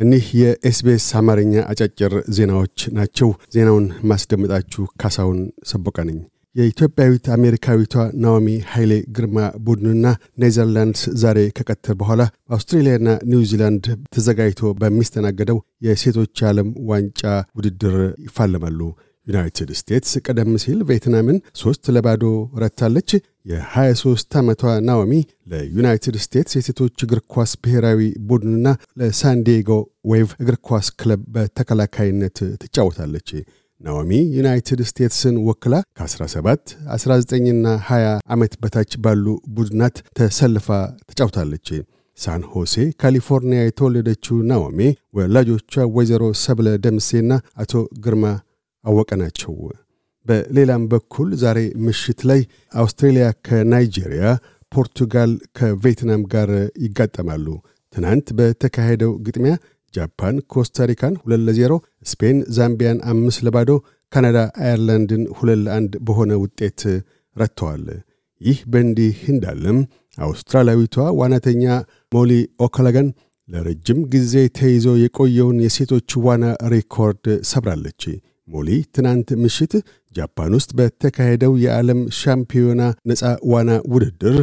እኒህ የኤስቤስ አማርኛ አጫጭር ዜናዎች ናቸው። ዜናውን ማስደምጣችሁ ካሳውን ሰቦቃ ነኝ። የኢትዮጵያዊት አሜሪካዊቷ ናኦሚ ኃይሌ ግርማ ቡድንና ኔዘርላንድስ ዛሬ ከቀትር በኋላ በአውስትሬልያና ኒውዚላንድ ተዘጋጅቶ በሚስተናገደው የሴቶች ዓለም ዋንጫ ውድድር ይፋለማሉ። ዩናይትድ ስቴትስ ቀደም ሲል ቬትናምን ሶስት ለባዶ ረታለች። የ23 ዓመቷ ናኦሚ ለዩናይትድ ስቴትስ የሴቶች እግር ኳስ ብሔራዊ ቡድንና ለሳንዲየጎ ዌቭ እግር ኳስ ክለብ በተከላካይነት ትጫወታለች። ናኦሚ ዩናይትድ ስቴትስን ወክላ ከ17፣ 19ና 20 ዓመት በታች ባሉ ቡድናት ተሰልፋ ተጫውታለች። ሳን ሆሴ ካሊፎርኒያ የተወለደችው ናኦሚ ወላጆቿ ወይዘሮ ሰብለ ደምሴና አቶ ግርማ አወቀ ናቸው። በሌላም በኩል ዛሬ ምሽት ላይ አውስትሬልያ ከናይጄሪያ፣ ፖርቱጋል ከቬትናም ጋር ይጋጠማሉ። ትናንት በተካሄደው ግጥሚያ ጃፓን ኮስታሪካን ሁለት ለዜሮ፣ ስፔን ዛምቢያን አምስት ለባዶ፣ ካናዳ አየርላንድን ሁለት ለአንድ በሆነ ውጤት ረትተዋል። ይህ በእንዲህ እንዳለም አውስትራሊያዊቷ ዋናተኛ ሞሊ ኦካላጋን ለረጅም ጊዜ ተይዞ የቆየውን የሴቶች ዋና ሬኮርድ ሰብራለች። ሞሊ ትናንት ምሽት ጃፓን ውስጥ በተካሄደው የዓለም ሻምፒዮና ነፃ ዋና ውድድር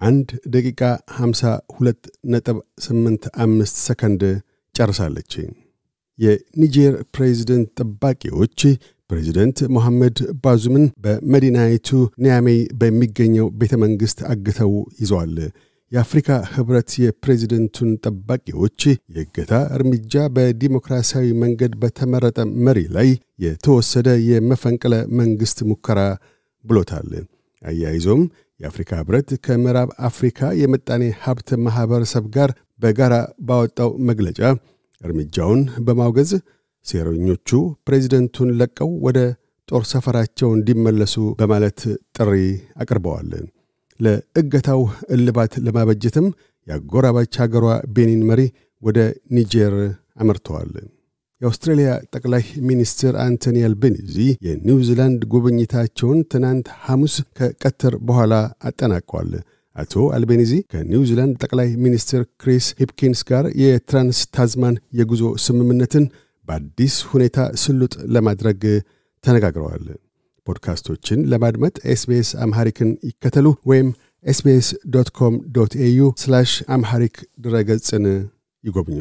አንድ ደቂቃ 52 ነጥብ 85 ሰከንድ ጨርሳለች። የኒጀር ፕሬዚደንት ጠባቂዎች ፕሬዚደንት ሞሐመድ ባዙምን በመዲናይቱ ኒያሜይ በሚገኘው ቤተ መንግሥት አግተው ይዘዋል። የአፍሪካ ኅብረት የፕሬዚደንቱን ጠባቂዎች የእገታ እርምጃ በዲሞክራሲያዊ መንገድ በተመረጠ መሪ ላይ የተወሰደ የመፈንቅለ መንግሥት ሙከራ ብሎታል። አያይዞም የአፍሪካ ኅብረት ከምዕራብ አፍሪካ የምጣኔ ሀብት ማኅበረሰብ ጋር በጋራ ባወጣው መግለጫ እርምጃውን በማውገዝ ሴረኞቹ ፕሬዚደንቱን ለቀው ወደ ጦር ሰፈራቸው እንዲመለሱ በማለት ጥሪ አቅርበዋል። ለእገታው እልባት ለማበጀትም የአጎራባች ሀገሯ ቤኒን መሪ ወደ ኒጀር አመርተዋል። የአውስትሬልያ ጠቅላይ ሚኒስትር አንቶኒ አልቤኒዚ የኒውዚላንድ ጉብኝታቸውን ትናንት ሐሙስ ከቀትር በኋላ አጠናቀዋል። አቶ አልቤኒዚ ከኒውዚላንድ ጠቅላይ ሚኒስትር ክሪስ ሂፕኪንስ ጋር የትራንስ ታዝማን የጉዞ ስምምነትን በአዲስ ሁኔታ ስሉጥ ለማድረግ ተነጋግረዋል። ፖድካስቶችን ለማድመጥ SBS Amharic ን ይከተሉ ወይም SBS dot com dot au Amharic ድረገጽን ይጎብኙ።